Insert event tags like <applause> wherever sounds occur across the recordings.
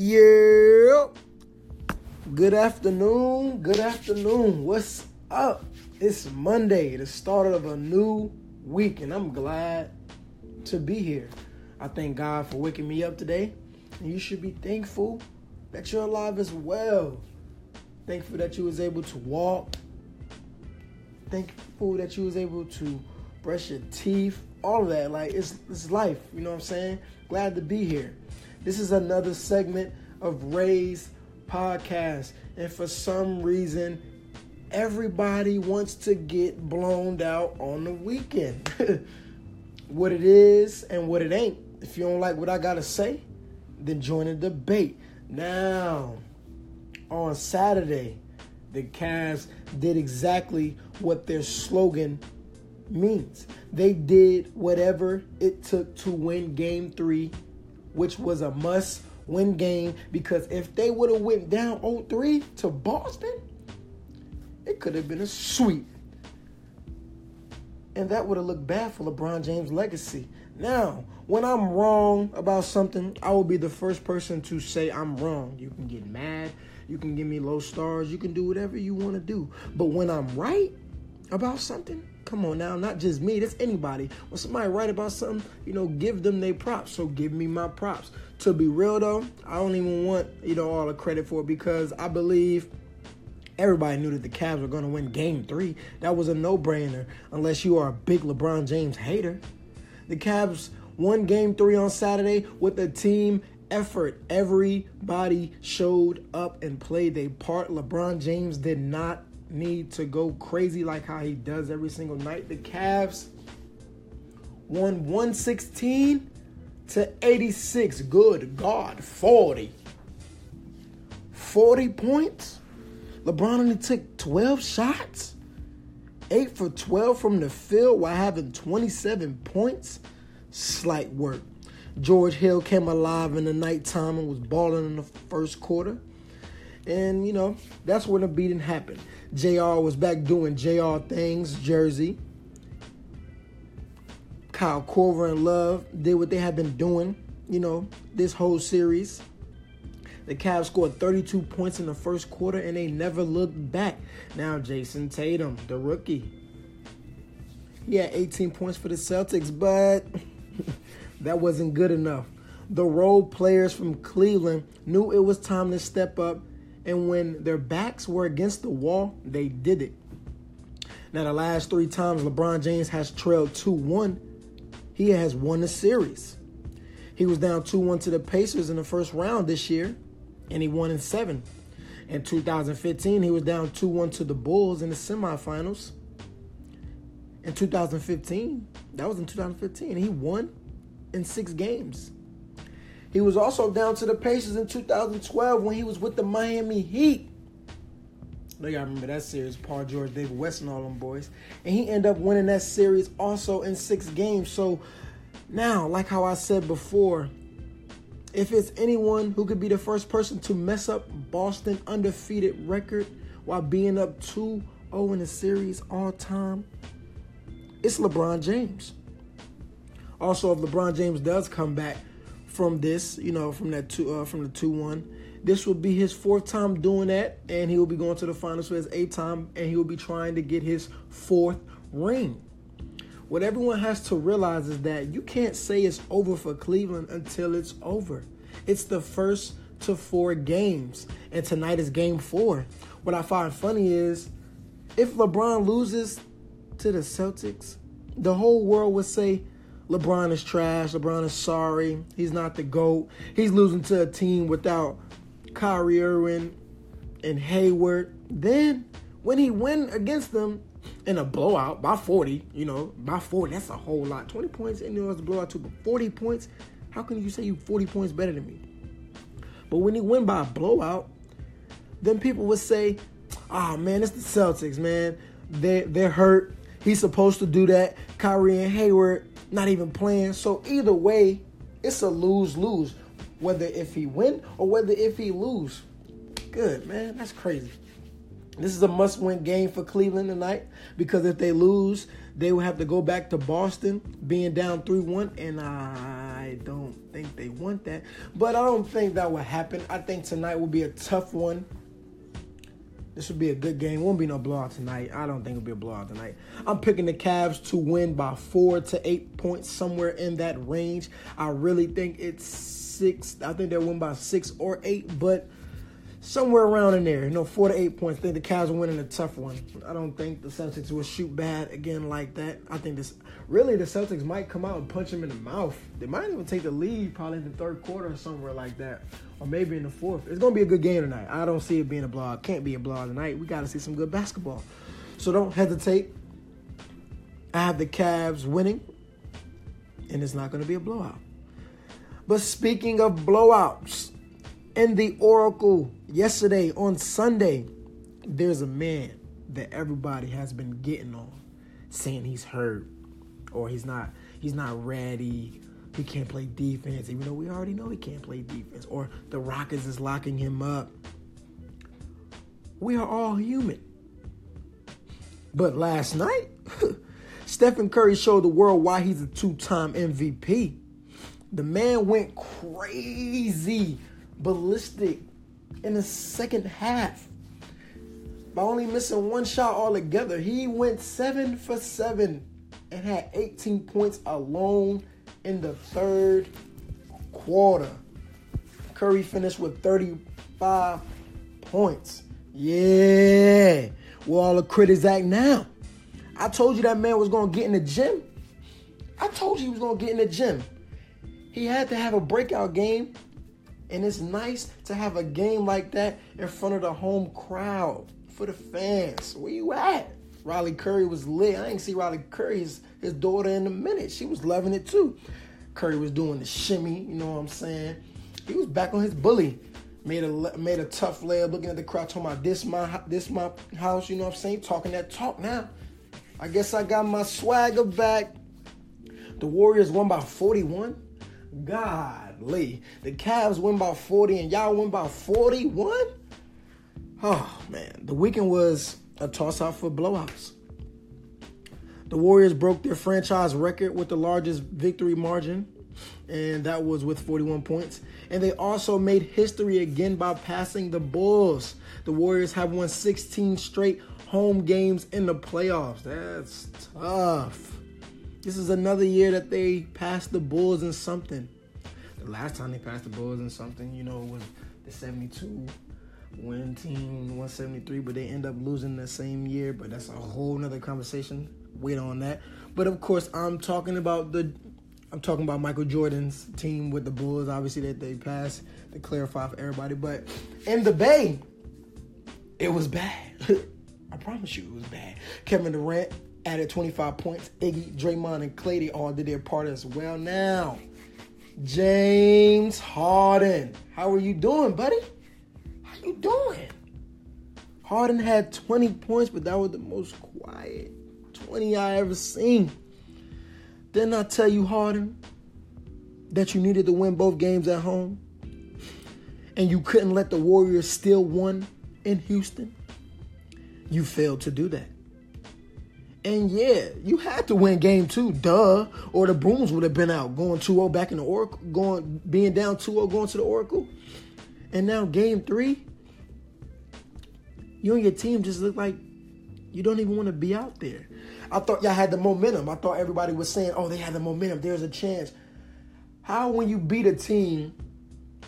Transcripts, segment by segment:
Yeah. Good afternoon. Good afternoon. What's up? It's Monday, the start of a new week, and I'm glad to be here. I thank God for waking me up today, and you should be thankful that you're alive as well. Thankful that you was able to walk. Thankful that you was able to brush your teeth. All of that, like it's it's life. You know what I'm saying? Glad to be here. This is another segment of Rae's podcast. And for some reason, everybody wants to get blown out on the weekend. <laughs> what it is and what it ain't. If you don't like what I got to say, then join the debate. Now, on Saturday, the Cavs did exactly what their slogan means. They did whatever it took to win game three which was a must win game because if they would have went down 0-3 to Boston, it could have been a sweep. And that would have looked bad for LeBron James' legacy. Now, when I'm wrong about something, I will be the first person to say I'm wrong. You can get mad, you can give me low stars, you can do whatever you want to do. But when I'm right about something, Come on now, not just me, that's anybody. When somebody write about something, you know, give them their props. So give me my props. To be real though, I don't even want, you know, all the credit for it because I believe everybody knew that the Cavs were going to win game three. That was a no brainer unless you are a big LeBron James hater. The Cavs won game three on Saturday with a team effort. Everybody showed up and played their part. LeBron James did not need to go crazy like how he does every single night. The Cavs won 116 to 86. Good God, 40. 40 points. LeBron only took 12 shots. 8 for 12 from the field while having 27 points. Slight work. George Hill came alive in the nighttime and was balling in the first quarter. And, you know, that's where the beating happened. JR was back doing JR things, Jersey. Kyle Korver and Love did what they had been doing, you know, this whole series. The Cavs scored 32 points in the first quarter and they never looked back. Now, Jayson Tatum, the rookie, he had 18 points for the Celtics, but <laughs> that wasn't good enough. The role players from Cleveland knew it was time to step up and when their backs were against the wall, they did it. Now, the last three times LeBron James has trailed 2 1, he has won the series. He was down 2 1 to the Pacers in the first round this year, and he won in seven. In 2015, he was down 2 1 to the Bulls in the semifinals. In 2015, that was in 2015, he won in six games. He was also down to the Pacers in 2012 when he was with the Miami Heat. They gotta remember that series, Paul George, David West, and all them boys. And he ended up winning that series also in six games. So now, like how I said before, if it's anyone who could be the first person to mess up Boston undefeated record while being up 2-0 in the series all time, it's LeBron James. Also, if LeBron James does come back, from this, you know, from that two uh, from the two one. This will be his fourth time doing that, and he will be going to the finals for his eighth time, and he will be trying to get his fourth ring. What everyone has to realize is that you can't say it's over for Cleveland until it's over. It's the first to four games, and tonight is game four. What I find funny is if LeBron loses to the Celtics, the whole world would say, LeBron is trash. LeBron is sorry. He's not the GOAT. He's losing to a team without Kyrie Irving and Hayward. Then when he win against them in a blowout by 40, you know, by 40, that's a whole lot. 20 points in there was a blowout too, but 40 points, how can you say you 40 points better than me? But when he win by a blowout, then people would say, oh man, it's the Celtics, man. They they're hurt. He's supposed to do that. Kyrie and Hayward not even playing. So either way, it's a lose lose. Whether if he win or whether if he lose. Good man, that's crazy. This is a must win game for Cleveland tonight because if they lose, they will have to go back to Boston being down 3 1. And I I don't think they want that. But I don't think that will happen. I think tonight will be a tough one. This will be a good game. Won't be no blowout tonight. I don't think it'll be a blowout tonight. I'm picking the Cavs to win by four to eight points, somewhere in that range. I really think it's six. I think they'll win by six or eight, but somewhere around in there. You know, four to eight points. I think the Cavs will win in a tough one. I don't think the Celtics will shoot bad again like that. I think this really the Celtics might come out and punch them in the mouth. They might even take the lead probably in the third quarter or somewhere like that, or maybe in the fourth. It's gonna be a good game tonight. I don't see it being a blowout. Can't be a blowout tonight. We got to see some good basketball. So don't hesitate. I have the Cavs winning, and it's not gonna be a blowout. But speaking of blowouts, in the Oracle yesterday on Sunday, there's a man that everybody has been getting on, saying he's hurt or he's not he's not ready. He can't play defense, even though we already know he can't play defense. Or the Rockets is locking him up. We are all human. But last night, <laughs> Stephen Curry showed the world why he's a two-time MVP. The man went crazy, ballistic in the second half. By only missing one shot altogether, he went seven for seven and had 18 points alone in the third quarter. Curry finished with 35 points. Yeah. Where all the critics act now. I told you that man was to get in the gym. I told you he was to get in the gym. He had to have a breakout game. And it's nice to have a game like that in front of the home crowd for the fans. Where you at? Riley Curry was lit. I ain't see Riley Curry's his daughter in a minute. She was loving it too. Curry was doing the shimmy, you know what I'm saying? He was back on his bully. Made a made a tough layup, looking at the crowd, talking about this my this my house, you know what I'm saying? Talking that talk now. I guess I got my swagger back. The Warriors won by 41. Godly. The Cavs win by 40 and y'all win by 41? Oh man, the weekend was a toss out for blowouts. The Warriors broke their franchise record with the largest victory margin, and that was with 41 points. And they also made history again by passing the Bulls. The Warriors have won 16 straight home games in the playoffs. That's tough. This is another year that they passed the Bulls in something. Last time they passed the Bulls in something, you know, it was the 72 win team 173, but they end up losing that same year. But that's a whole nother conversation. Wait on that. But of course, I'm talking about the I'm talking about Michael Jordan's team with the Bulls. Obviously, that they passed to clarify for everybody. But in the Bay, it was bad. <laughs> I promise you, it was bad. Kevin Durant added 25 points. Iggy, Draymond, and Clay all did their part as well. Now, James Harden, how are you doing, buddy? How you doing? Harden had 20 points, but that was the most quiet 20 I ever seen. Didn't I tell you, Harden, that you needed to win both games at home? And you couldn't let the Warriors steal one in Houston? You failed to do that. And yeah, you had to win game two, duh, or the Brooms would have been out going 2-0 back in the Oracle, going being down 2-0 going to the Oracle. And now game three, you and your team just look like you don't even want to be out there. I thought y'all had the momentum. I thought everybody was saying, oh, they had the momentum. There's a chance. How when you beat a team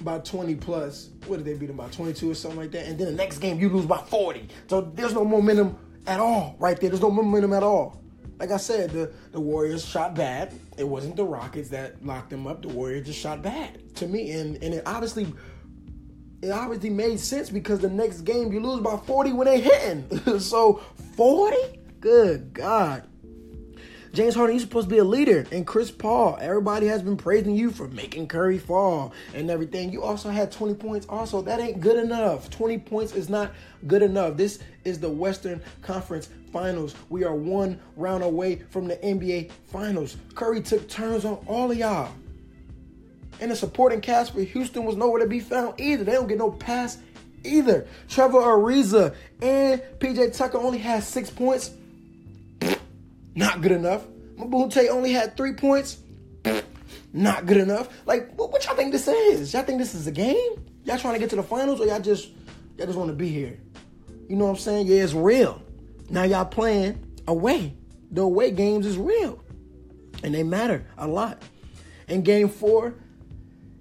by 20 plus, what did they beat them by 22 or something like that? And then the next game you lose by 40. So there's no momentum at all right there. There's no momentum at all. Like I said, the, the Warriors shot bad. It wasn't the Rockets that locked them up. The Warriors just shot bad to me. And, and it obviously it obviously made sense because the next game you lose by 40 when they hitting. <laughs> so 40? Good God. James Harden, you're supposed to be a leader. And Chris Paul, everybody has been praising you for making Curry fall and everything. You also had 20 points. Also, that ain't good enough. 20 points is not good enough. This is the Western Conference Finals. We are one round away from the NBA Finals. Curry took turns on all of y'all. And the supporting cast for Houston was nowhere to be found either. They don't get no pass either. Trevor Ariza and PJ Tucker only had six points. Not good enough. Mbah a Moute only had three points. not good enough. Like, what, what y'all think this is? Y'all think this is a game? Y'all trying to get to the finals, or y'all just y'all just want to be here? You know what I'm saying? Yeah, it's real. Now y'all playing away. The away games is real, and they matter a lot. In game four,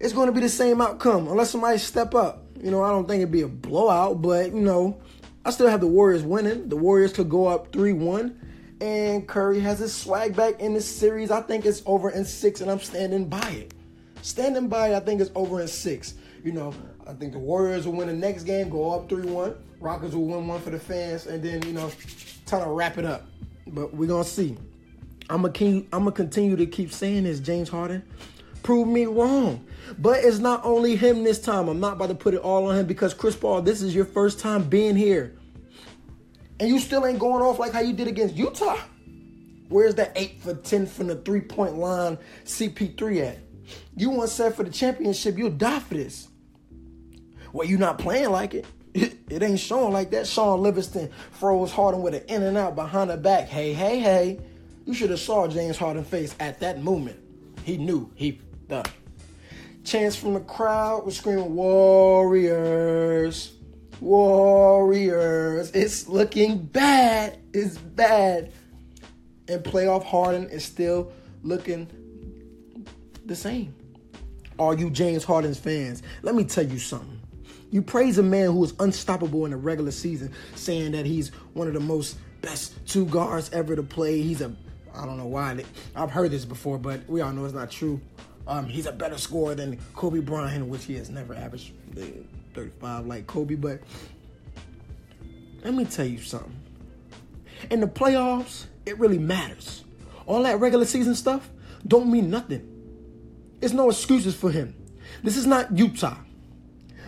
it's going to be the same outcome unless somebody step up. You know, I don't think it'd be a blowout, but you know, I still have the Warriors winning. The Warriors could go up 3 1. And Curry has his swag back in this series. I think it's over in six, and I'm standing by it. Standing by it, I think it's over in six. You know, I think the Warriors will win the next game, go up 3 1. Rockets will win one for the fans, and then, you know, trying to wrap it up. But we're going to see. I'm going to continue to keep saying this, James Harden. Prove me wrong. But it's not only him this time. I'm not about to put it all on him because Chris Paul, this is your first time being here. And you still ain't going off like how you did against Utah. Where's that 8 for 10 from the three point line CP3 at? You want set for the championship, you'll die for this. Well, you not playing like it. <laughs> It, ain't showing like that. Shaun Livingston froze Harden with an in and out behind the back. Hey, hey, hey. You should have saw James Harden face at that moment. He knew he done. Chants from the crowd was screaming Warriors. Warriors. It's looking bad. It's bad. And playoff Harden is still looking the same. Are you James Harden's fans? Let me tell you something. You praise a man who is unstoppable in the regular season, saying that he's one of the most best two guards ever to play. He's a, I don't know why. I've heard this before, but we all know it's not true. Um, he's a better scorer than Kobe Bryant, which he has never averaged 35 like Kobe. But let me tell you something. In the playoffs, it really matters. All that regular season stuff don't mean nothing. It's no excuses for him. This is not Utah.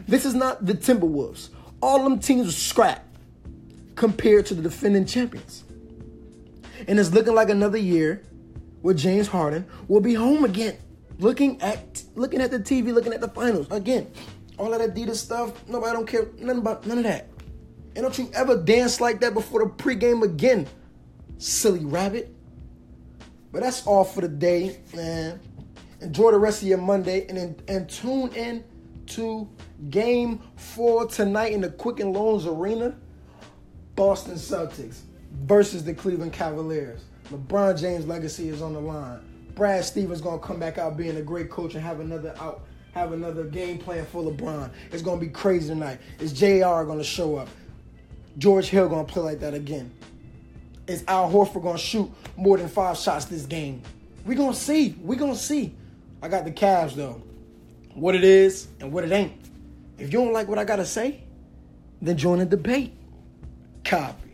This is not the Timberwolves. All them teams are scrap compared to the defending champions. And it's looking like another year where James Harden will be home again looking at looking at the TV, looking at the finals. Again, all that Adidas stuff, nobody don't care nothing about none of that. And don't you ever dance like that before the pregame again, silly rabbit. But that's all for the day, man. Enjoy the rest of your Monday and and tune in to game four tonight in the Quicken Loans Arena. Boston Celtics versus the Cleveland Cavaliers. LeBron James' legacy is on the line. Brad Stevens gonna come back out being a great coach and have another out, have another game plan for LeBron. It's gonna be crazy tonight. Is JR gonna show up? George Hill gonna play like that again? Is Al Horford gonna shoot more than five shots this game? We gonna see. We gonna see. I got the Cavs though. What it is and what it ain't. If you don't like what I gotta say, then join the debate. Copy.